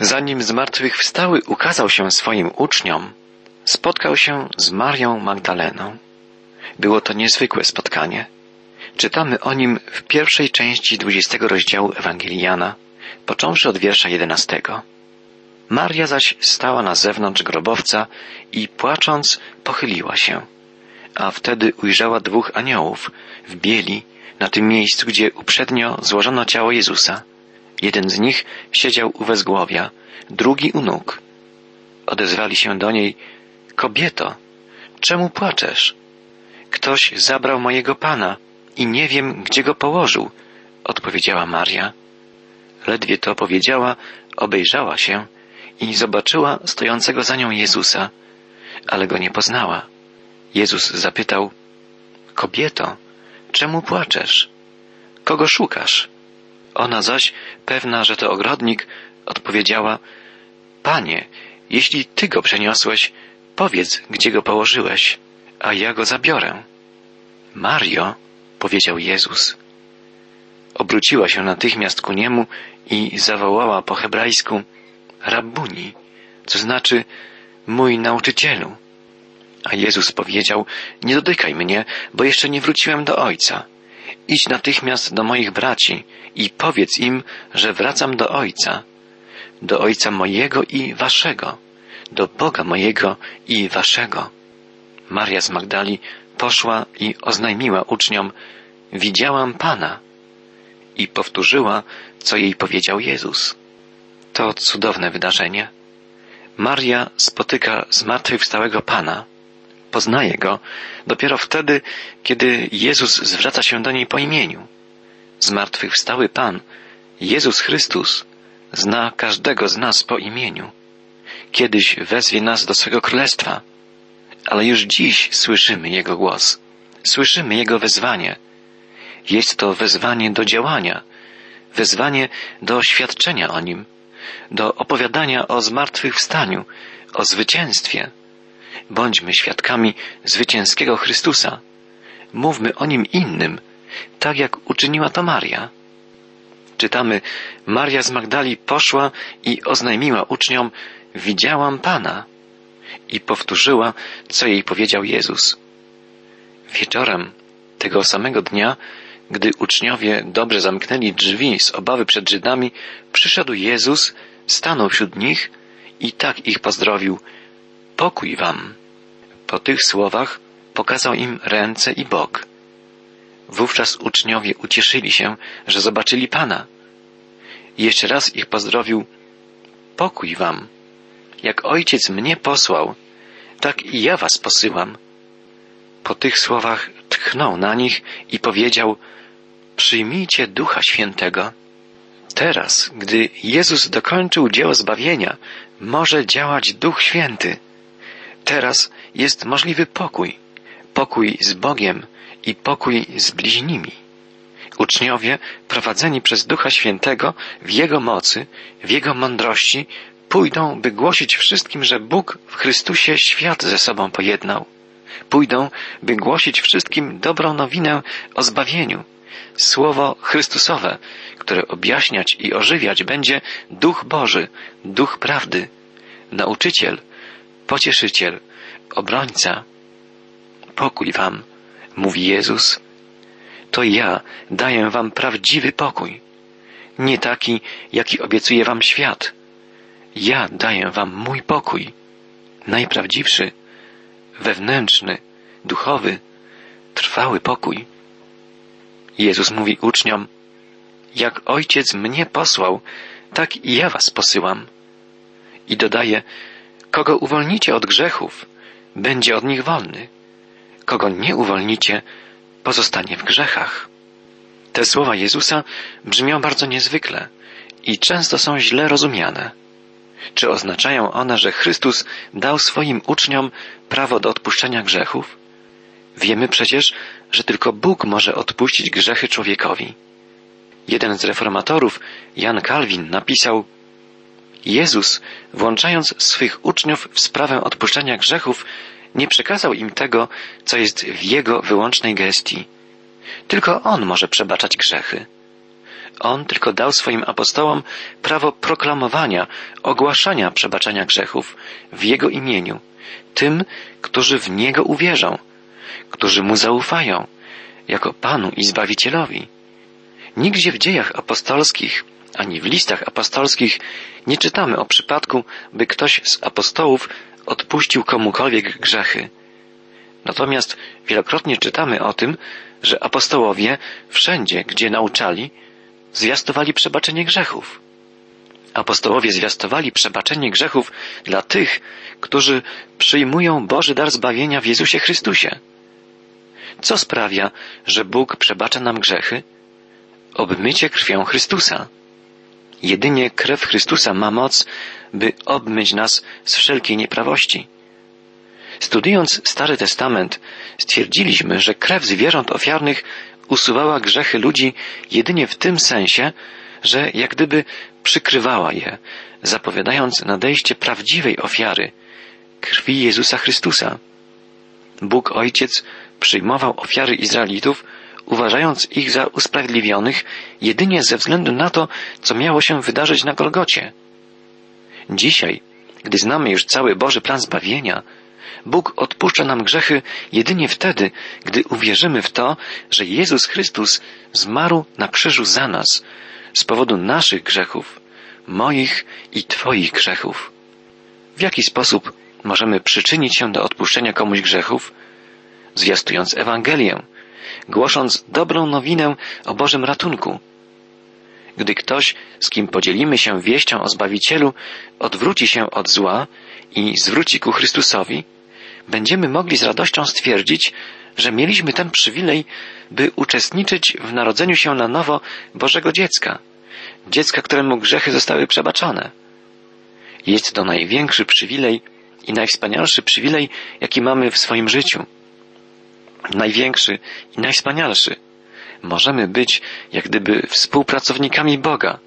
Zanim zmartwychwstały ukazał się swoim uczniom, spotkał się z Marią Magdaleną. Było to niezwykłe spotkanie. Czytamy o nim w pierwszej części dwudziestego rozdziału Ewangelii Jana, począwszy od wiersza jedenastego. Maria zaś stała na zewnątrz grobowca i płacząc pochyliła się, a wtedy ujrzała dwóch aniołów w bieli na tym miejscu, gdzie uprzednio złożono ciało Jezusa. Jeden z nich siedział u wezgłowia, drugi u nóg. Odezwali się do niej, kobieto, czemu płaczesz? Ktoś zabrał mojego pana i nie wiem, gdzie go położył, odpowiedziała Maria. Ledwie to powiedziała, obejrzała się i zobaczyła stojącego za nią Jezusa, ale go nie poznała. Jezus zapytał, Kobieto, czemu płaczesz? Kogo szukasz? Ona zaś, pewna, że to ogrodnik, odpowiedziała, Panie, jeśli Ty go przeniosłeś, powiedz, gdzie go położyłeś, a ja go zabiorę. Mario, powiedział Jezus. Obróciła się natychmiast ku niemu i zawołała po hebrajsku Rabbuni, co znaczy mój nauczycielu. A Jezus powiedział, nie dotykaj mnie, bo jeszcze nie wróciłem do Ojca. Idź natychmiast do moich braci i powiedz im, że wracam do Ojca, do Ojca mojego i waszego, do Boga mojego i waszego. Maria z Magdali poszła i oznajmiła uczniom, widziałam Pana i powtórzyła, co jej powiedział Jezus. To cudowne wydarzenie. Maria spotyka zmartwychwstałego Pana. Poznaje go dopiero wtedy, kiedy Jezus zwraca się do niej po imieniu. Zmartwychwstały Pan, Jezus Chrystus, zna każdego z nas po imieniu. Kiedyś wezwie nas do swego królestwa, ale już dziś słyszymy Jego głos, słyszymy Jego wezwanie. Jest to wezwanie do działania, wezwanie do świadczenia o Nim, do opowiadania o zmartwychwstaniu, o zwycięstwie. Bądźmy świadkami zwycięskiego Chrystusa. Mówmy o Nim innym, tak jak uczyniła to Maria. Czytamy, Maria z Magdali poszła i oznajmiła uczniom, widziałam Pana. I powtórzyła, co jej powiedział Jezus. Wieczorem tego samego dnia, gdy uczniowie dobrze zamknęli drzwi z obawy przed Żydami, przyszedł Jezus, stanął wśród nich i tak ich pozdrowił. Pokój wam. Po tych słowach pokazał im ręce i bok. Wówczas uczniowie ucieszyli się, że zobaczyli Pana. Jeszcze raz ich pozdrowił. Pokój wam. Jak ojciec mnie posłał, tak i ja was posyłam. Po tych słowach tchnął na nich i powiedział, przyjmijcie Ducha Świętego. Teraz, gdy Jezus dokończył dzieło zbawienia, może działać Duch Święty. Teraz jest możliwy pokój, pokój z Bogiem i pokój z bliźnimi. Uczniowie, prowadzeni przez Ducha Świętego w Jego mocy, w Jego mądrości, pójdą, by głosić wszystkim, że Bóg w Chrystusie świat ze sobą pojednał. Pójdą, by głosić wszystkim dobrą nowinę o zbawieniu, słowo Chrystusowe, które objaśniać i ożywiać będzie Duch Boży, Duch Prawdy, nauczyciel, pocieszyciel, obrońca. Pokój wam, mówi Jezus. To ja daję wam prawdziwy pokój, nie taki, jaki obiecuje wam świat. Ja daję wam mój pokój, najprawdziwszy, wewnętrzny, duchowy, trwały pokój. Jezus mówi uczniom, jak ojciec mnie posłał, tak i ja was posyłam. I dodaje, kogo uwolnicie od grzechów, będzie od nich wolny. Kogo nie uwolnicie, pozostanie w grzechach. Te słowa Jezusa brzmią bardzo niezwykle i często są źle rozumiane. Czy oznaczają one, że Chrystus dał swoim uczniom prawo do odpuszczenia grzechów? Wiemy przecież, że tylko Bóg może odpuścić grzechy człowiekowi. Jeden z reformatorów, Jan Kalwin, napisał Jezus, włączając swych uczniów w sprawę odpuszczenia grzechów, nie przekazał im tego, co jest w Jego wyłącznej gestii. Tylko On może przebaczać grzechy. On tylko dał swoim apostołom prawo proklamowania, ogłaszania przebaczenia grzechów w Jego imieniu, tym, którzy w Niego uwierzą, którzy Mu zaufają, jako Panu i Zbawicielowi. Nigdzie w dziejach apostolskich, ani w listach apostolskich nie czytamy o przypadku, by ktoś z apostołów odpuścił komukolwiek grzechy. Natomiast wielokrotnie czytamy o tym, że apostołowie wszędzie, gdzie nauczali, zwiastowali przebaczenie grzechów. Apostołowie zwiastowali przebaczenie grzechów dla tych, którzy przyjmują Boży dar zbawienia w Jezusie Chrystusie. Co sprawia, że Bóg przebacza nam grzechy? Obmycie krwią Chrystusa. Jedynie krew Chrystusa ma moc, by obmyć nas z wszelkiej nieprawości. Studiując Stary Testament, stwierdziliśmy, że krew zwierząt ofiarnych usuwała grzechy ludzi jedynie w tym sensie, że jak gdyby przykrywała je, zapowiadając nadejście prawdziwej ofiary, krwi Jezusa Chrystusa. Bóg Ojciec przyjmował ofiary Izraelitów, uważając ich za usprawiedliwionych jedynie ze względu na to, co miało się wydarzyć na Golgocie. Dzisiaj, gdy znamy już cały Boży plan zbawienia, Bóg odpuszcza nam grzechy jedynie wtedy, gdy uwierzymy w to, że Jezus Chrystus zmarł na krzyżu za nas z powodu naszych grzechów, moich i Twoich grzechów. W jaki sposób możemy przyczynić się do odpuszczenia komuś grzechów? Zwiastując Ewangelię, głosząc dobrą nowinę o Bożym ratunku. Gdy ktoś, z kim podzielimy się wieścią o Zbawicielu, odwróci się od zła i zwróci ku Chrystusowi, będziemy mogli z radością stwierdzić, że mieliśmy ten przywilej, by uczestniczyć w narodzeniu się na nowo Bożego dziecka, dziecka, któremu grzechy zostały przebaczone. Jest to największy przywilej i najwspanialszy przywilej, jaki mamy w swoim życiu. Największy i najwspanialszy. Możemy być jak gdyby współpracownikami Boga,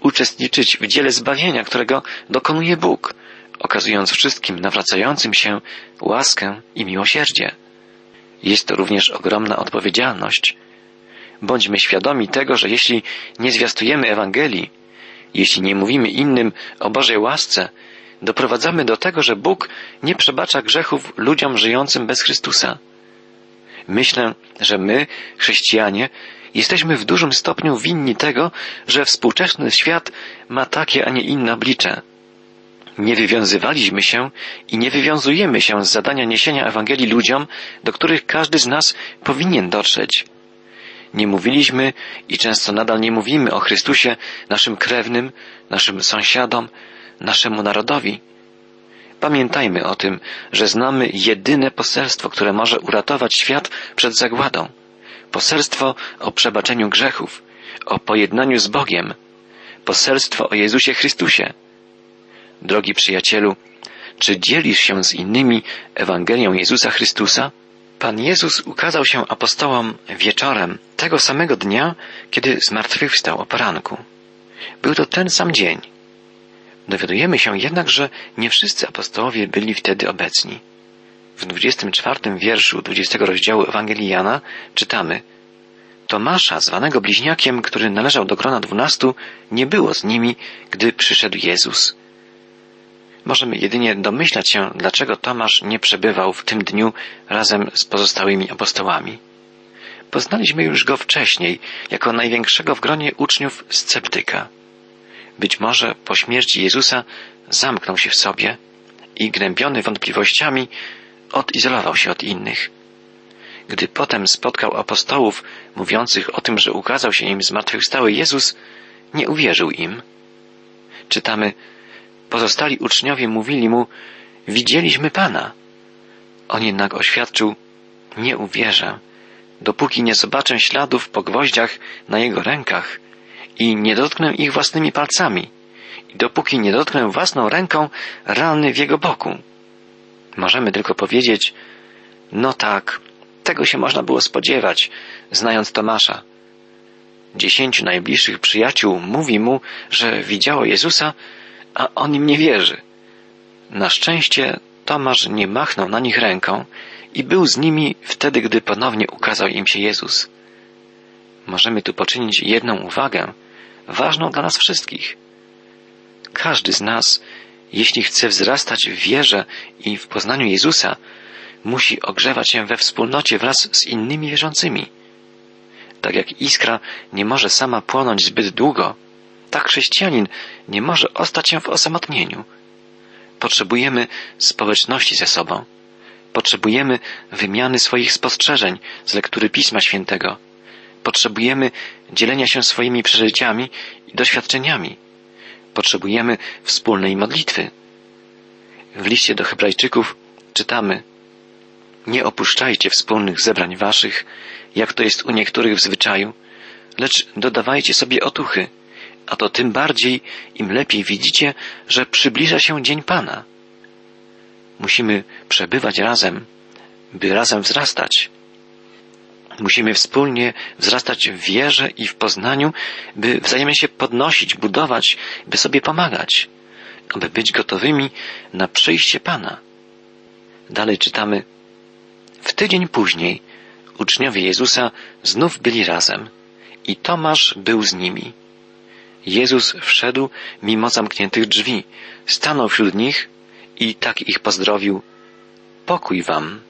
uczestniczyć w dziele zbawienia, którego dokonuje Bóg, okazując wszystkim nawracającym się łaskę i miłosierdzie. Jest to również ogromna odpowiedzialność. Bądźmy świadomi tego, że jeśli nie zwiastujemy Ewangelii, jeśli nie mówimy innym o Bożej łasce, doprowadzamy do tego, że Bóg nie przebacza grzechów ludziom żyjącym bez Chrystusa. Myślę, że my, chrześcijanie, jesteśmy w dużym stopniu winni tego, że współczesny świat ma takie, a nie inne oblicze. Nie wywiązywaliśmy się i nie wywiązujemy się z zadania niesienia Ewangelii ludziom, do których każdy z nas powinien dotrzeć. Nie mówiliśmy i często nadal nie mówimy o Chrystusie naszym krewnym, naszym sąsiadom, naszemu narodowi. Pamiętajmy o tym, że znamy jedyne poselstwo, które może uratować świat przed zagładą. Poselstwo o przebaczeniu grzechów, o pojednaniu z Bogiem, poselstwo o Jezusie Chrystusie. Drogi przyjacielu, czy dzielisz się z innymi Ewangelią Jezusa Chrystusa? Pan Jezus ukazał się apostołom wieczorem tego samego dnia, kiedy zmartwychwstał o poranku. Był to ten sam dzień. Dowiadujemy się jednak, że nie wszyscy apostołowie byli wtedy obecni. W 24 wierszu 20 rozdziału Ewangelii Jana czytamy Tomasza, zwanego bliźniakiem, który należał do grona dwunastu, nie było z nimi, gdy przyszedł Jezus. Możemy jedynie domyślać się, dlaczego Tomasz nie przebywał w tym dniu razem z pozostałymi apostołami. Poznaliśmy już go wcześniej jako największego w gronie uczniów sceptyka. Być może po śmierci Jezusa zamknął się w sobie i gnębiony wątpliwościami odizolował się od innych. Gdy potem spotkał apostołów mówiących o tym, że ukazał się im zmartwychwstały Jezus, nie uwierzył im. Czytamy, Pozostali uczniowie mówili mu, widzieliśmy Pana. On jednak oświadczył, nie uwierzę, dopóki nie zobaczę śladów po gwoździach na jego rękach i nie dotknę ich własnymi palcami i dopóki nie dotknę własną ręką rany w jego boku. Możemy tylko powiedzieć, no tak, tego się można było spodziewać, znając Tomasza. Dziesięciu najbliższych przyjaciół mówi mu, że widziało Jezusa, a on im nie wierzy. Na szczęście Tomasz nie machnął na nich ręką i był z nimi wtedy, gdy ponownie ukazał im się Jezus. możemy tu poczynić jedną uwagę, ważną dla nas wszystkich. Każdy z nas, jeśli chce wzrastać w wierze i w poznaniu Jezusa, musi ogrzewać się we wspólnocie wraz z innymi wierzącymi. Tak jak iskra nie może sama płonąć zbyt długo, tak chrześcijanin nie może ostać się w osamotnieniu. Potrzebujemy społeczności ze sobą. Potrzebujemy wymiany swoich spostrzeżeń z lektury Pisma Świętego. Potrzebujemy dzielenia się swoimi przeżyciami i doświadczeniami. Potrzebujemy wspólnej modlitwy. W liście do Hebrajczyków czytamy Nie opuszczajcie wspólnych zebrań waszych, jak to jest u niektórych w zwyczaju, lecz dodawajcie sobie otuchy, a to tym bardziej, im lepiej widzicie, że przybliża się dzień Pana. Musimy przebywać razem, by razem wzrastać. Musimy wspólnie wzrastać w wierze i w poznaniu, by wzajemnie się podnosić, budować, by sobie pomagać, aby być gotowymi na przyjście Pana. Dalej czytamy. W tydzień później uczniowie Jezusa znów byli razem i Tomasz był z nimi. Jezus wszedł mimo zamkniętych drzwi, stanął wśród nich i tak ich pozdrowił. Pokój wam.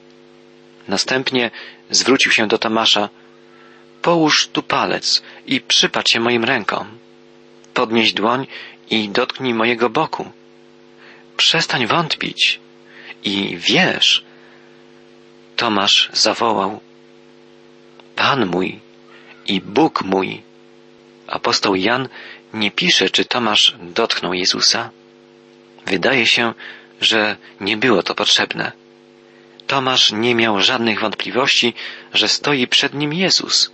Następnie zwrócił się do Tomasza. Połóż tu palec i przypatrz się moim rękom. Podnieś dłoń i dotknij mojego boku. Przestań wątpić i wierz. Tomasz zawołał. Pan mój i Bóg mój. Apostoł Jan nie pisze, czy Tomasz dotknął Jezusa. Wydaje się, że nie było to potrzebne. Tomasz nie miał żadnych wątpliwości, że stoi przed nim Jezus.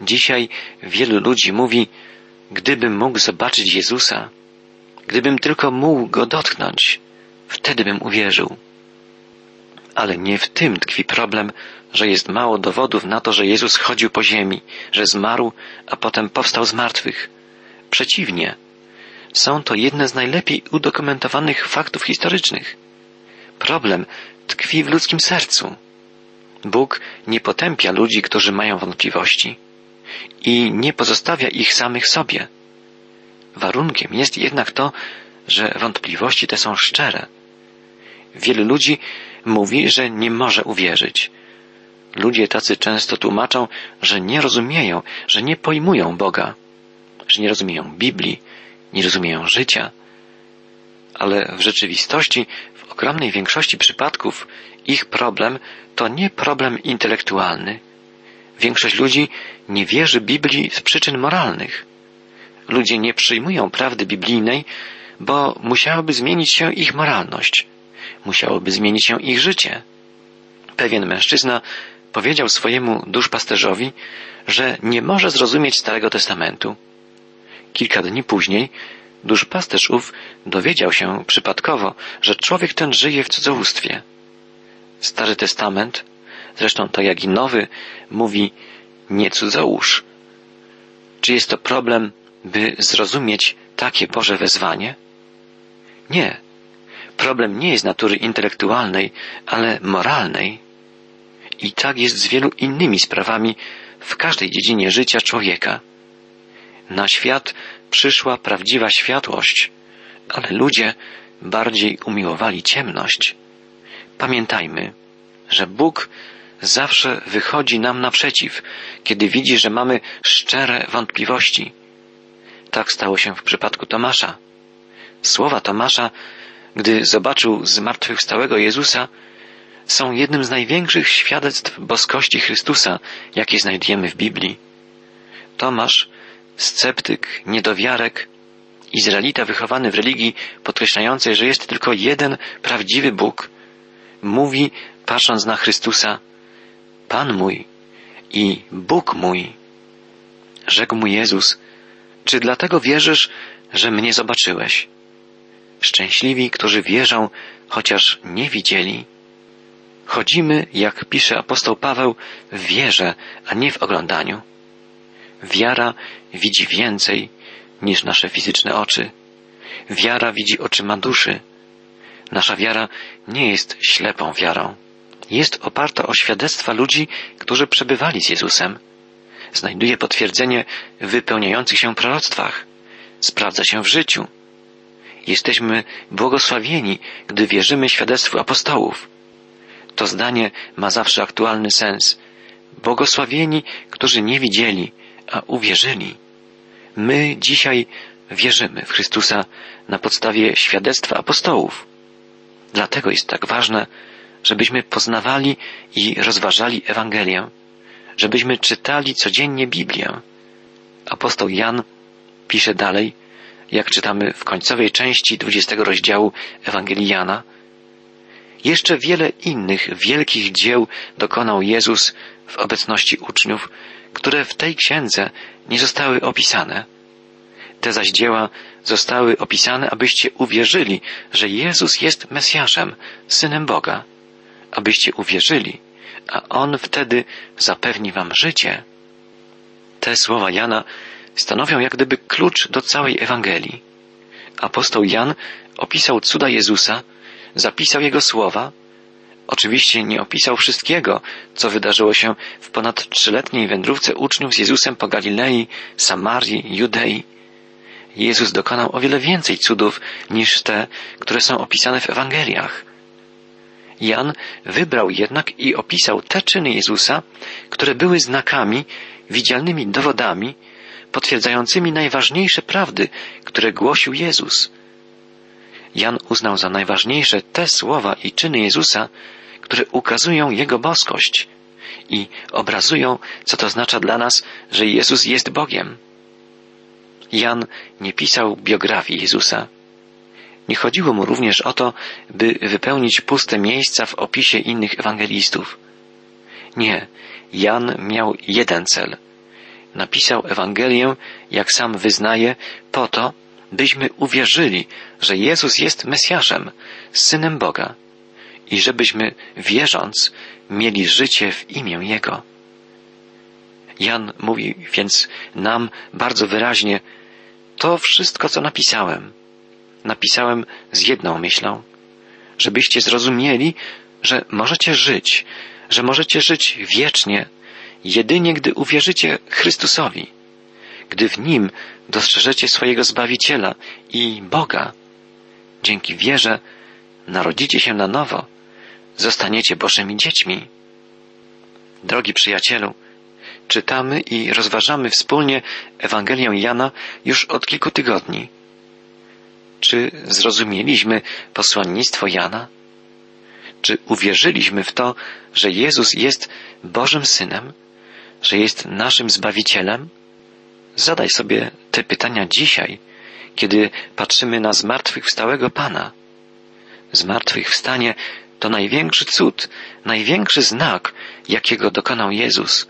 Dzisiaj wielu ludzi mówi, gdybym mógł zobaczyć Jezusa, gdybym tylko mógł go dotknąć, wtedy bym uwierzył. Ale nie w tym tkwi problem, że jest mało dowodów na to, że Jezus chodził po ziemi, że zmarł, a potem powstał z martwych. Przeciwnie, są to jedne z najlepiej udokumentowanych faktów historycznych. Problem tkwi w ludzkim sercu. Bóg nie potępia ludzi, którzy mają wątpliwości i nie pozostawia ich samych sobie. Warunkiem jest jednak to, że wątpliwości te są szczere. Wielu ludzi mówi, że nie może uwierzyć. Ludzie tacy często tłumaczą, że nie rozumieją, że nie pojmują Boga, że nie rozumieją Biblii, nie rozumieją życia, ale w rzeczywistości ogromnej większości przypadków ich problem to nie problem intelektualny. Większość ludzi nie wierzy Biblii z przyczyn moralnych. Ludzie nie przyjmują prawdy biblijnej, bo musiałaby zmienić się ich moralność, musiałoby zmienić się ich życie. Pewien mężczyzna powiedział swojemu duszpasterzowi, że nie może zrozumieć Starego Testamentu. Kilka dni później duszpasterz ów dowiedział się przypadkowo, że człowiek ten żyje w cudzołóstwie. Stary Testament, zresztą tak jak i Nowy, mówi nie cudzołóż. Czy jest to problem, by zrozumieć takie Boże wezwanie? Nie. Problem nie jest natury intelektualnej, ale moralnej. I tak jest z wielu innymi sprawami w każdej dziedzinie życia człowieka. Na świat przyszła prawdziwa światłość, ale ludzie bardziej umiłowali ciemność. Pamiętajmy, że Bóg zawsze wychodzi nam naprzeciw, kiedy widzi, że mamy szczere wątpliwości. Tak stało się w przypadku Tomasza. Słowa Tomasza, gdy zobaczył zmartwychwstałego Jezusa, są jednym z największych świadectw boskości Chrystusa, jakie znajdujemy w Biblii. Tomasz sceptyk, niedowiarek, Izraelita wychowany w religii podkreślającej, że jest tylko jeden prawdziwy Bóg, mówi, patrząc na Chrystusa, Pan mój i Bóg mój. Rzekł mu Jezus, czy dlatego wierzysz, że mnie zobaczyłeś? Szczęśliwi, którzy wierzą, chociaż nie widzieli. Chodzimy, jak pisze apostoł Paweł, w wierze, a nie w oglądaniu. Wiara widzi więcej niż nasze fizyczne oczy. Wiara widzi oczyma duszy. Nasza wiara nie jest ślepą wiarą. Jest oparta o świadectwa ludzi, którzy przebywali z Jezusem. znajduje potwierdzenie w wypełniających się proroctwach, sprawdza się w życiu. Jesteśmy błogosławieni, gdy wierzymy świadectwu apostołów. To zdanie ma zawsze aktualny sens. Błogosławieni, którzy nie widzieli, a uwierzyli. My dzisiaj wierzymy w Chrystusa na podstawie świadectwa apostołów. Dlatego jest tak ważne, żebyśmy poznawali i rozważali Ewangelię, żebyśmy czytali codziennie Biblię. Apostoł Jan pisze dalej, jak czytamy w końcowej części 20 rozdziału Ewangelii Jana, jeszcze wiele innych wielkich dzieł dokonał Jezus w obecności uczniów, które w tej księdze nie zostały opisane. Te zaś dzieła zostały opisane, abyście uwierzyli, że Jezus jest Mesjaszem, Synem Boga. Abyście uwierzyli, a On wtedy zapewni wam życie. Te słowa Jana stanowią jak gdyby klucz do całej Ewangelii. Apostoł Jan opisał cuda Jezusa, zapisał jego słowa, Oczywiście nie opisał wszystkiego, co wydarzyło się w ponad trzyletniej wędrówce uczniów z Jezusem po Galilei, Samarii, Judei. Jezus dokonał o wiele więcej cudów niż te, które są opisane w Ewangeliach. Jan wybrał jednak i opisał te czyny Jezusa, które były znakami, widzialnymi dowodami, potwierdzającymi najważniejsze prawdy, które głosił Jezus. Jan uznał za najważniejsze te słowa i czyny Jezusa, które ukazują Jego boskość i obrazują, co to oznacza dla nas, że Jezus jest Bogiem. Jan nie pisał biografii Jezusa. Nie chodziło mu również o to, by wypełnić puste miejsca w opisie innych ewangelistów. Nie, Jan miał jeden cel. Napisał Ewangelię, jak sam wyznaje, po to, byśmy uwierzyli, że Jezus jest Mesjaszem, Synem Boga i żebyśmy, wierząc, mieli życie w imię Jego. Jan mówi więc nam bardzo wyraźnie, to wszystko, co napisałem, napisałem z jedną myślą, żebyście zrozumieli, że możecie żyć, że możecie żyć wiecznie, jedynie gdy uwierzycie Chrystusowi, gdy w Nim dostrzeżecie swojego Zbawiciela i Boga. Dzięki wierze narodzicie się na nowo, zostaniecie Bożymi dziećmi. Drogi przyjacielu, czytamy i rozważamy wspólnie Ewangelię Jana już od kilku tygodni. Czy zrozumieliśmy posłannictwo Jana? Czy uwierzyliśmy w to, że Jezus jest Bożym Synem, że jest naszym Zbawicielem? Zadaj sobie te pytania dzisiaj, kiedy patrzymy na zmartwychwstałego Pana. Zmartwychwstanie to największy cud, największy znak, jakiego dokonał Jezus.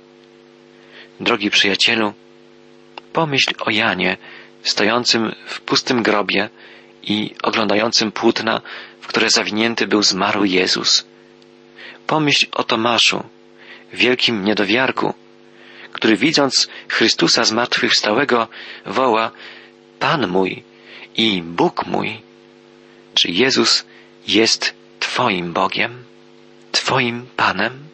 Drogi przyjacielu, pomyśl o Janie, stojącym w pustym grobie i oglądającym płótna, w które zawinięty był zmarły Jezus. Pomyśl o Tomaszu, wielkim niedowiarku, który widząc Chrystusa zmartwychwstałego woła Pan mój i Bóg mój. Czy Jezus jest Twoim Bogiem, Twoim Panem?